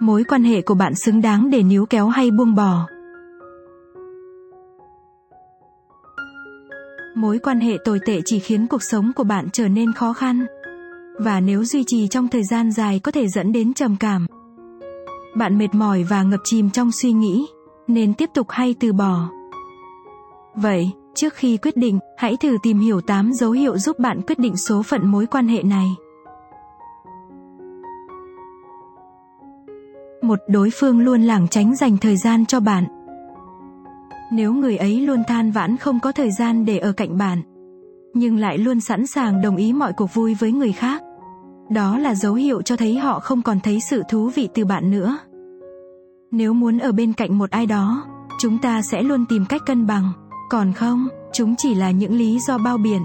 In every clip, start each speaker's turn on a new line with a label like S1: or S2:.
S1: Mối quan hệ của bạn xứng đáng để níu kéo hay buông bỏ. Mối quan hệ tồi tệ chỉ khiến cuộc sống của bạn trở nên khó khăn. Và nếu duy trì trong thời gian dài có thể dẫn đến trầm cảm. Bạn mệt mỏi và ngập chìm trong suy nghĩ, nên tiếp tục hay từ bỏ. Vậy, trước khi quyết định, hãy thử tìm hiểu 8 dấu hiệu giúp bạn quyết định số phận mối quan hệ này. Một đối phương luôn lảng tránh dành thời gian cho bạn. Nếu người ấy luôn than vãn không có thời gian để ở cạnh bạn, nhưng lại luôn sẵn sàng đồng ý mọi cuộc vui với người khác, đó là dấu hiệu cho thấy họ không còn thấy sự thú vị từ bạn nữa. Nếu muốn ở bên cạnh một ai đó, chúng ta sẽ luôn tìm cách cân bằng, còn không, chúng chỉ là những lý do bao biện.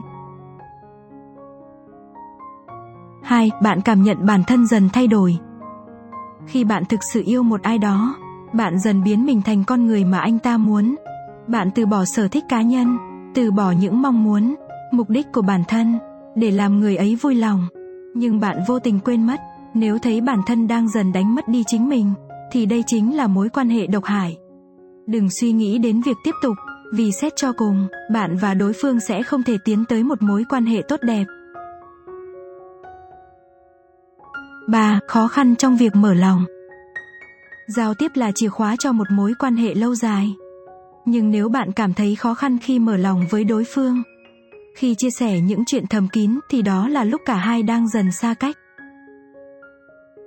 S1: 2. Bạn cảm nhận bản thân dần thay đổi. Khi bạn thực sự yêu một ai đó, bạn dần biến mình thành con người mà anh ta muốn. Bạn từ bỏ sở thích cá nhân, từ bỏ những mong muốn, mục đích của bản thân để làm người ấy vui lòng. Nhưng bạn vô tình quên mất, nếu thấy bản thân đang dần đánh mất đi chính mình, thì đây chính là mối quan hệ độc hại. Đừng suy nghĩ đến việc tiếp tục, vì xét cho cùng, bạn và đối phương sẽ không thể tiến tới một mối quan hệ tốt đẹp. 3. Khó khăn trong việc mở lòng. Giao tiếp là chìa khóa cho một mối quan hệ lâu dài. Nhưng nếu bạn cảm thấy khó khăn khi mở lòng với đối phương, khi chia sẻ những chuyện thầm kín thì đó là lúc cả hai đang dần xa cách.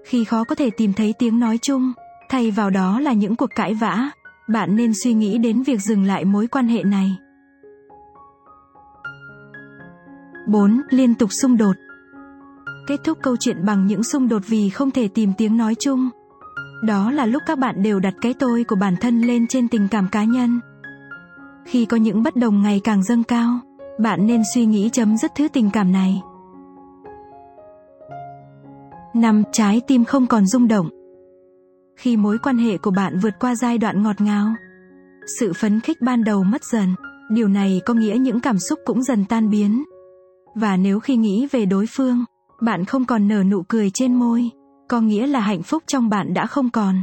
S1: Khi khó có thể tìm thấy tiếng nói chung, thay vào đó là những cuộc cãi vã, bạn nên suy nghĩ đến việc dừng lại mối quan hệ này. 4. Liên tục xung đột. Kết thúc câu chuyện bằng những xung đột vì không thể tìm tiếng nói chung. Đó là lúc các bạn đều đặt cái tôi của bản thân lên trên tình cảm cá nhân. Khi có những bất đồng ngày càng dâng cao, bạn nên suy nghĩ chấm dứt thứ tình cảm này. năm Trái tim không còn rung động khi mối quan hệ của bạn vượt qua giai đoạn ngọt ngào. Sự phấn khích ban đầu mất dần, điều này có nghĩa những cảm xúc cũng dần tan biến. Và nếu khi nghĩ về đối phương, bạn không còn nở nụ cười trên môi, có nghĩa là hạnh phúc trong bạn đã không còn.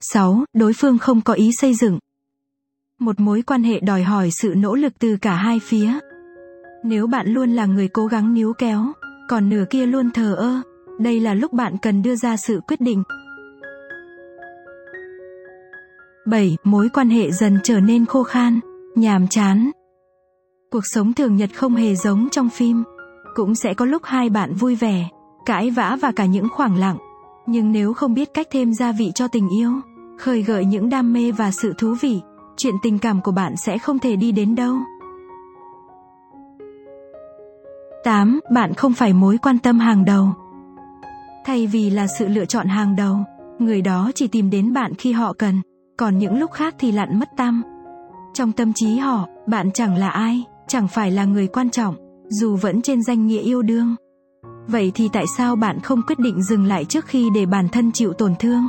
S1: 6. Đối phương không có ý xây dựng. Một mối quan hệ đòi hỏi sự nỗ lực từ cả hai phía. Nếu bạn luôn là người cố gắng níu kéo, còn nửa kia luôn thờ ơ, đây là lúc bạn cần đưa ra sự quyết định. 7. Mối quan hệ dần trở nên khô khan, nhàm chán. Cuộc sống thường nhật không hề giống trong phim. Cũng sẽ có lúc hai bạn vui vẻ, cãi vã và cả những khoảng lặng. Nhưng nếu không biết cách thêm gia vị cho tình yêu, khơi gợi những đam mê và sự thú vị, chuyện tình cảm của bạn sẽ không thể đi đến đâu. 8. Bạn không phải mối quan tâm hàng đầu thay vì là sự lựa chọn hàng đầu người đó chỉ tìm đến bạn khi họ cần còn những lúc khác thì lặn mất tâm trong tâm trí họ bạn chẳng là ai chẳng phải là người quan trọng, dù vẫn trên danh nghĩa yêu đương. Vậy thì tại sao bạn không quyết định dừng lại trước khi để bản thân chịu tổn thương?